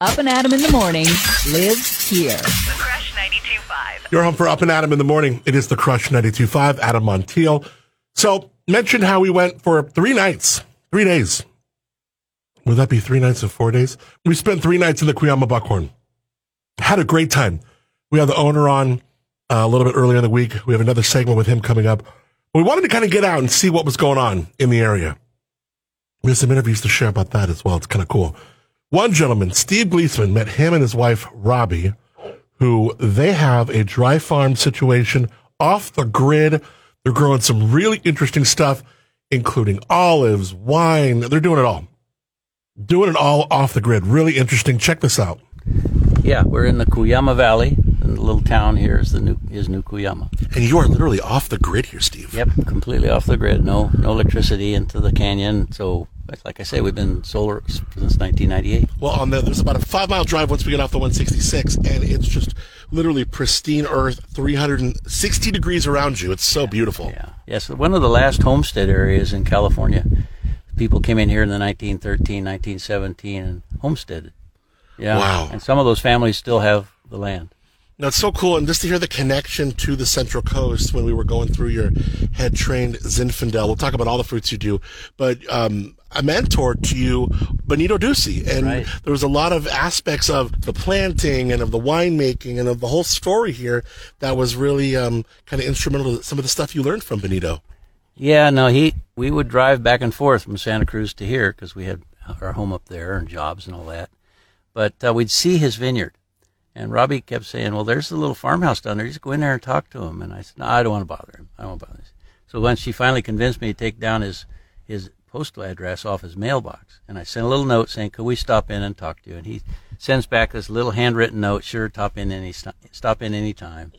Up and Adam in the morning lives here. The Crush 92.5. You're home for Up and Adam in the morning. It is the Crush 92.5, Adam Montiel. So, mentioned how we went for three nights, three days. Would that be three nights and four days? We spent three nights in the Cuyama Buckhorn. Had a great time. We had the owner on uh, a little bit earlier in the week. We have another segment with him coming up. We wanted to kind of get out and see what was going on in the area. We have some interviews to share about that as well. It's kind of cool. One gentleman, Steve Gliessman, met him and his wife, Robbie, who they have a dry farm situation off the grid. They're growing some really interesting stuff, including olives, wine. They're doing it all. Doing it all off the grid. Really interesting. Check this out. Yeah, we're in the Cuyama Valley. And the little town here is the new is New Cuyama. And you are literally off the grid here, Steve. Yep, completely off the grid. No no electricity into the canyon. So like I say, we've been solar since 1998. Well, on the, there's about a five mile drive once we get off the 166, and it's just literally pristine earth, 360 degrees around you. It's so beautiful. Yeah. Yes, one of the last homestead areas in California. People came in here in the 1913, 1917 and homesteaded. Yeah. Wow. And some of those families still have the land. Now it's so cool, and just to hear the connection to the Central Coast when we were going through your head trained Zinfandel. We'll talk about all the fruits you do, but um, a mentor to you, Benito Dusi, and Right. there was a lot of aspects of the planting and of the winemaking and of the whole story here that was really um, kind of instrumental to some of the stuff you learned from Benito. Yeah, no, he we would drive back and forth from Santa Cruz to here because we had our home up there and jobs and all that. But uh, we'd see his vineyard, and Robbie kept saying, "Well, there's the little farmhouse down there. Just go in there and talk to him." And I said, "No, I don't want to bother him. I don't want to bother him." So once she finally convinced me to take down his his postal address off his mailbox, and I sent a little note saying, "Could we stop in and talk to you?" And he sends back this little handwritten note, "Sure, stop in any stop in any time."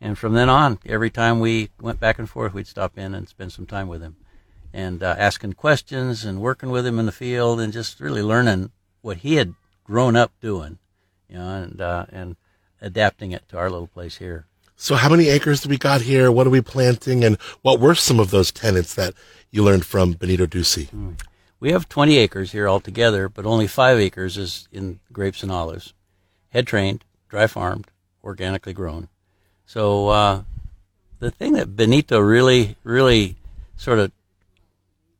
And from then on, every time we went back and forth, we'd stop in and spend some time with him, and uh, asking questions and working with him in the field, and just really learning what he had grown up doing, you know, and uh, and adapting it to our little place here. So, how many acres do we got here? What are we planting, and what were some of those tenets that you learned from Benito Dusi? We have 20 acres here altogether, but only five acres is in grapes and olives, head trained, dry farmed, organically grown. So uh, the thing that Benito really, really sort of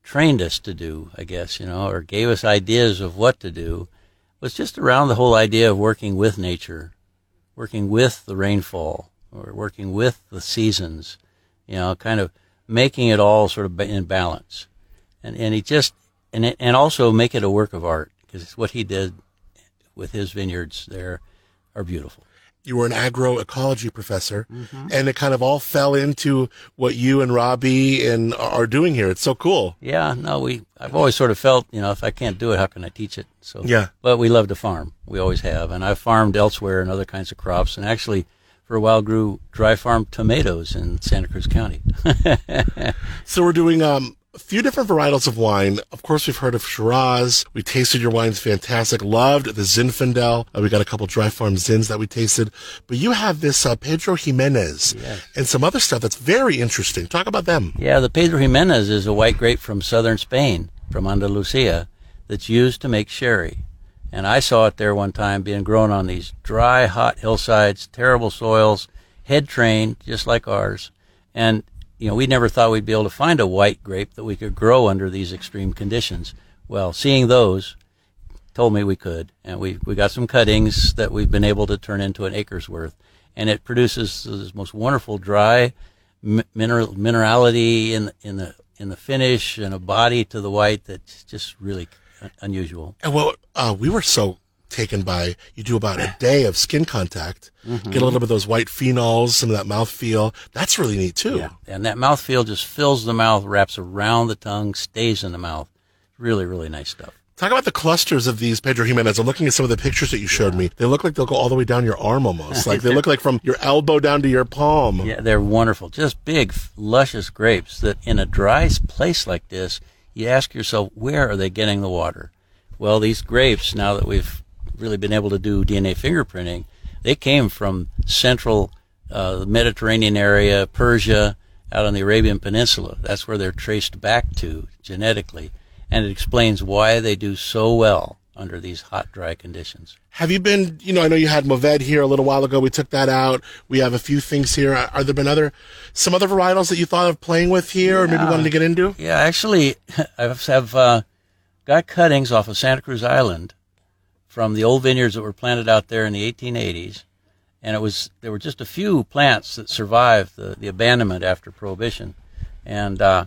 trained us to do, I guess, you know, or gave us ideas of what to do, was just around the whole idea of working with nature, working with the rainfall, or working with the seasons, you know, kind of making it all sort of in balance. And, and he just, and, it, and also make it a work of art, because what he did with his vineyards there are beautiful. you were an agroecology professor, mm-hmm. and it kind of all fell into what you and Robbie and are doing here. It's so cool. Yeah, no, we. I've always sort of felt, you know, if I can't do it, how can I teach it? So Yeah. But we love to farm. We always have, and I've farmed elsewhere and other kinds of crops, and actually, for a while, grew dry farm tomatoes in Santa Cruz County. So we're doing um, a few different varietals of wine. Of course, we've heard of Shiraz. We tasted your wines, fantastic. Loved the Zinfandel. Uh, we got a couple dry farm Zins that we tasted. But you have this uh, Pedro Jimenez Yes. and some other stuff that's very interesting. Talk about them. yeah, the Pedro Jimenez is a white grape from southern Spain, from Andalusia, that's used to make sherry. And I saw it there one time being grown on these dry, hot hillsides, terrible soils, head trained, just like ours. And, you know, we never thought we'd be able to find a white grape that we could grow under these extreme conditions. Well, seeing those told me we could. And we, we got some cuttings that we've been able to turn into an acre's worth. And it produces this most wonderful dry mineral, minerality in, in the, in the finish and a body to the white that's just really unusual. And what uh, we were so taken by, you do about a day of skin contact, Mm-hmm. get a little bit of those white phenols, some of that mouth feel. That's really neat too. Yeah. And that mouth feel just fills the mouth, wraps around the tongue, stays in the mouth. Really, really nice stuff. Talk about the clusters of these Pedro Jimenez. I'm looking at some of the pictures that you showed me. They look like they'll go all the way down your arm almost. like they look like from your elbow down to your palm. Yeah, they're wonderful. Just big, luscious grapes that in a dry place like this, you ask yourself, where are they getting the water? Well, these grapes, now that we've really been able to do DNA fingerprinting, they came from central uh, the Mediterranean area, Persia, out on the Arabian Peninsula. That's where they're traced back to genetically. And it explains why they do so well under these hot, dry conditions. Have you been, you know, I know you had Moved here a little while ago. We took that out. We have a few things here. Are, are there been other, some other varietals that you thought of playing with here or maybe Yeah. wanted to get into? Yeah, actually, I have uh, got cuttings off of Santa Cruz Island from the old vineyards that were planted out there in the 1880s, and it was there were just a few plants that survived the, the abandonment after Prohibition, and uh,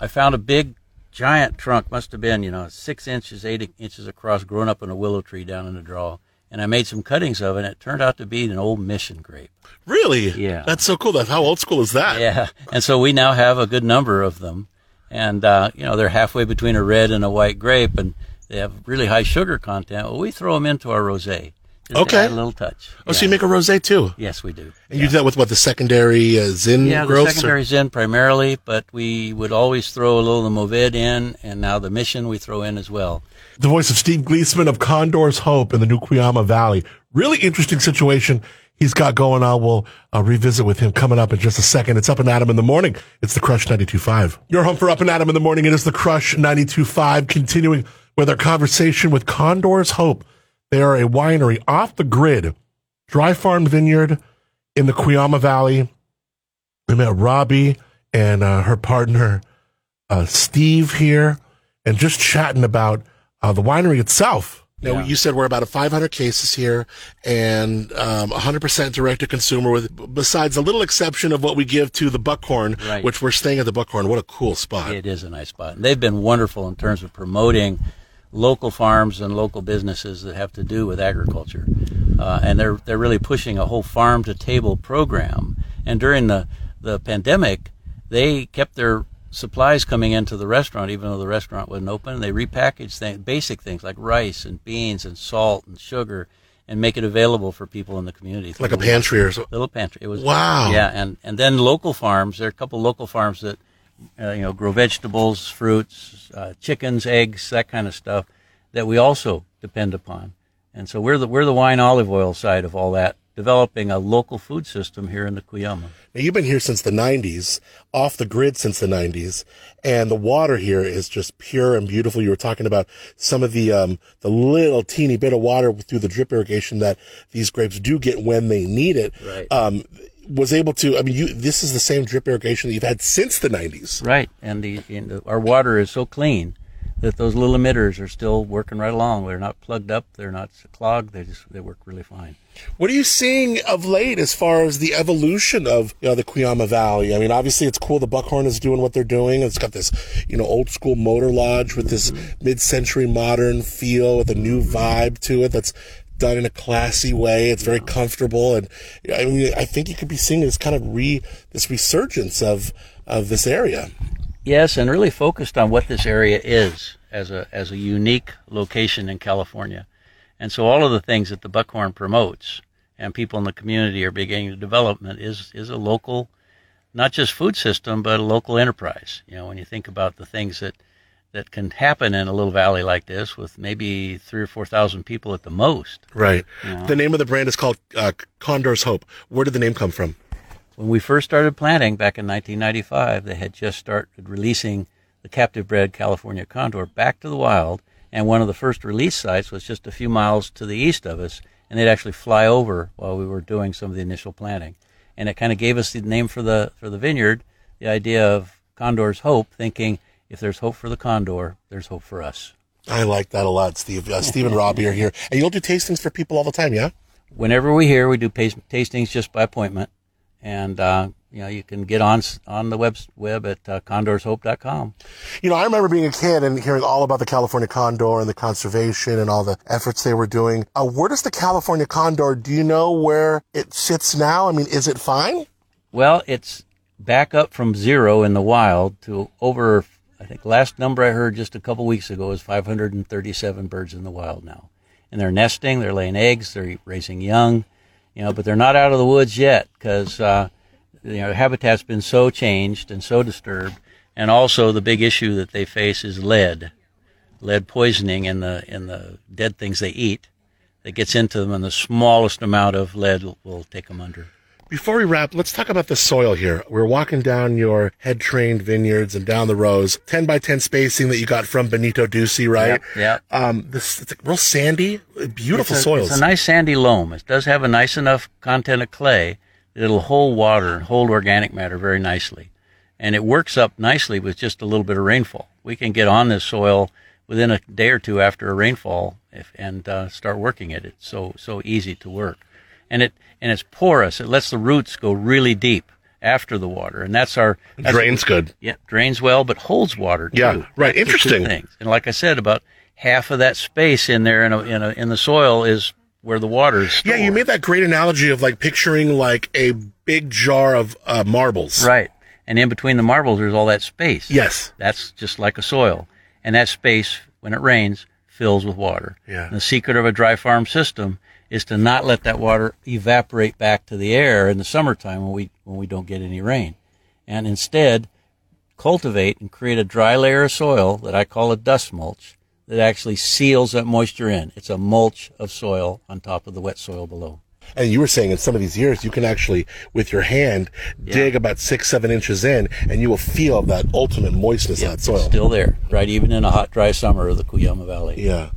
I found a big, giant trunk, must have been you know six inches, eight inches across, grown up in a willow tree down in the draw, and I made some cuttings of it. and It turned out to be an old mission grape. Really? Yeah. That's so cool. That how old school is that? Yeah, and so we now have a good number of them, and uh, you know they're halfway between a red and a white grape, and they have really high sugar content. Well, we throw them into our rosé. Just Okay. a little touch. Oh, so you make a rosé too? Yes, we do. And you do that with what the secondary uh, Zin Yeah, the growths? or- secondary's in primarily, but we would always throw a little of the Mourvèdre in, and now the Mission we throw in as well. the voice of Steve Gliessman of Condor's Hope in the New Cuyama Valley. Really interesting situation he's got going on. We'll uh, revisit with him coming up in just a second. It's Up and Adam in the morning. It's the Crush 92.5. Your home for Up and Adam in the morning. It is the Crush 92.5. Continuing with our conversation with Condor's Hope. They are a winery off the grid, dry farmed vineyard in the Cuyama Valley. We met Robbie and uh, her partner, uh, Steve here, and just chatting about uh, the winery itself. Now, Yeah. you said we're about a 500 cases here and um, 100% direct to consumer, with besides a little exception of what we give to the Buckhorn, Right. which we're staying at the Buckhorn. What a cool spot! It is a nice spot. And they've been wonderful in terms of promoting local farms and local businesses that have to do with agriculture. Uh, and they're they're really pushing a whole farm to table program. And during the the pandemic, they kept their supplies coming into the restaurant, even though the restaurant wasn't open. They repackaged things, basic things like rice and beans and salt and sugar, and make it available for people in the community. like a pantry or so. little pantry. It was Wow. Yeah, and and then local farms. There are a couple local farms that uh, you know grow vegetables, fruits, uh, chickens, eggs, that kind of stuff that we also depend upon. And so we're the we're the wine olive oil side of all that, developing a local food system here in the Cuyama. Now, you've been here since the 90s, off the grid since the 90s, and the water here is just pure and beautiful. You were talking about some of the um, the little teeny bit of water through the drip irrigation that these grapes do get when they need it. Right. Um, was able to. I mean, you. This is the same drip irrigation that you've had since the 90s. Right, and the, and the our water is so clean that those little emitters are still working right along. They're not plugged up. They're not clogged. They just they work really fine. What are you seeing of late as far as the evolution of you know, the Cuyama Valley? I mean, obviously it's cool. The Buckhorn is doing what they're doing. It's got this, you know, old school motor lodge with this mm-hmm. mid-century modern feel with a new vibe to it. That's done in a classy way. It's very comfortable, and I mean, I think you could be seeing this kind of re this resurgence of of this area. Yes, and really focused on what this area is as a as a unique location in California. And so all of the things that the Buckhorn promotes and people in the community are beginning to development is is a local not just food system but a local enterprise. You know, when you think about the things that that can happen in a little valley like this with maybe 3 or 4,000 people at the most. Right. The name of the brand is called uh, Condor's Hope. Where did the name come from? When we first started planting back in 1995, they had just started releasing the captive bred California condor back to the wild, and one of the first release sites was just a few miles to the east of us, and they'd actually fly over while we were doing some of the initial planting, and it kind of gave us the name for the for the vineyard, the idea of Condor's Hope, thinking if there's hope for the condor, there's hope for us. I like that a lot, Steve. Uh, Steve and Robbie are here, and you'll do tastings for people all the time, yeah? Whenever we hear, we do tastings just by appointment, and uh, you know you can get on on the web web at uh, condorshope.com. You know, I remember being a kid and hearing all about the California condor and the conservation and all the efforts they were doing. Uh, where does the California condor, do you know where it sits now? I mean, is it fine? Well, it's back up from zero in the wild to over, I think last number I heard just a couple weeks ago is 537 birds in the wild now. And they're nesting, they're laying eggs, they're raising young, you know, but they're not out of the woods yet because, uh, you know, habitat's been so changed and so disturbed. And also the big issue that they face is lead, lead poisoning in the, in the dead things they eat that gets into them and the smallest amount of lead will, will take them under. Before we wrap, let's talk about the soil here. We're walking down your head trained vineyards and down the rows, 10 by 10 spacing that you got from Benito Dusi, right? Yeah. yep. Um, this, it's a real sandy, beautiful it's a, soils. It's a nice sandy loam. It does have a nice enough content of clay that it'll hold water and hold organic matter very nicely. And it works up nicely with just a little bit of rainfall. We can get on this soil within a day or two after a rainfall if, and uh, start working it. It's so so easy to work, and it and it's porous. It lets the roots go really deep after the water, and that's our that's Drains good. yeah, drains well, but holds water too. Yeah, right. That's Interesting. Things. And like I said, about half of that space in there in a, in, a, in the soil is where the water is. Yeah, you made that great analogy of like picturing like a big jar of uh, marbles. right. And in between the marbles, there's all that space. Yes. That's just like a soil, and that space, when it rains, fills with water. Yeah. And the secret of a dry farm system is to not let that water evaporate back to the air in the summertime when we when we don't get any rain, and instead cultivate and create a dry layer of soil that I call a dust mulch that actually seals that moisture in. It's a mulch of soil on top of the wet soil below. And you were saying in some of these years, you can actually, with your hand, dig about six, seven inches in, and you will feel that ultimate moistness that soil. It's still there, right? Even in a hot, dry summer of the Cuyama Valley. Yeah.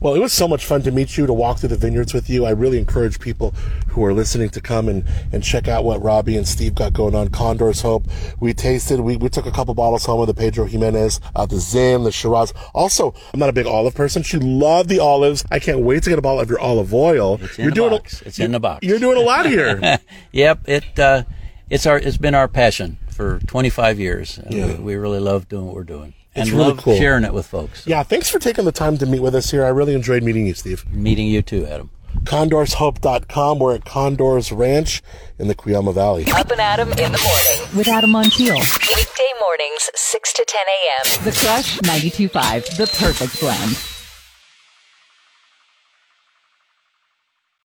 Well, it was so much fun to meet you, to walk through the vineyards with you. I really encourage people who are listening to come and, and check out what Robbie and Steve got going on. Condor's Hope. We tasted, we, we took a couple bottles home of the Pedro Jimenez, uh, the Zin, the Shiraz. Also, I'm not a big olive person. She loved the olives. I can't wait to get a bottle of your olive oil. It's in the doing box. It's in the box. You're doing a lot here. Yep, it uh, it's our it's been our passion for 25 years. Yeah. we, we really love doing what we're doing and It's really love cool. sharing it with folks. yeah, thanks for taking the time to meet with us here. I really enjoyed meeting you, Steve. Meeting you too, Adam. CondorsHope.com. We're at Condors Ranch in the Cuyama Valley. Up and Adam in the morning. With Adam Montiel. Weekday mornings, 6 to 10 a.m. The Crush 92.5, the perfect blend.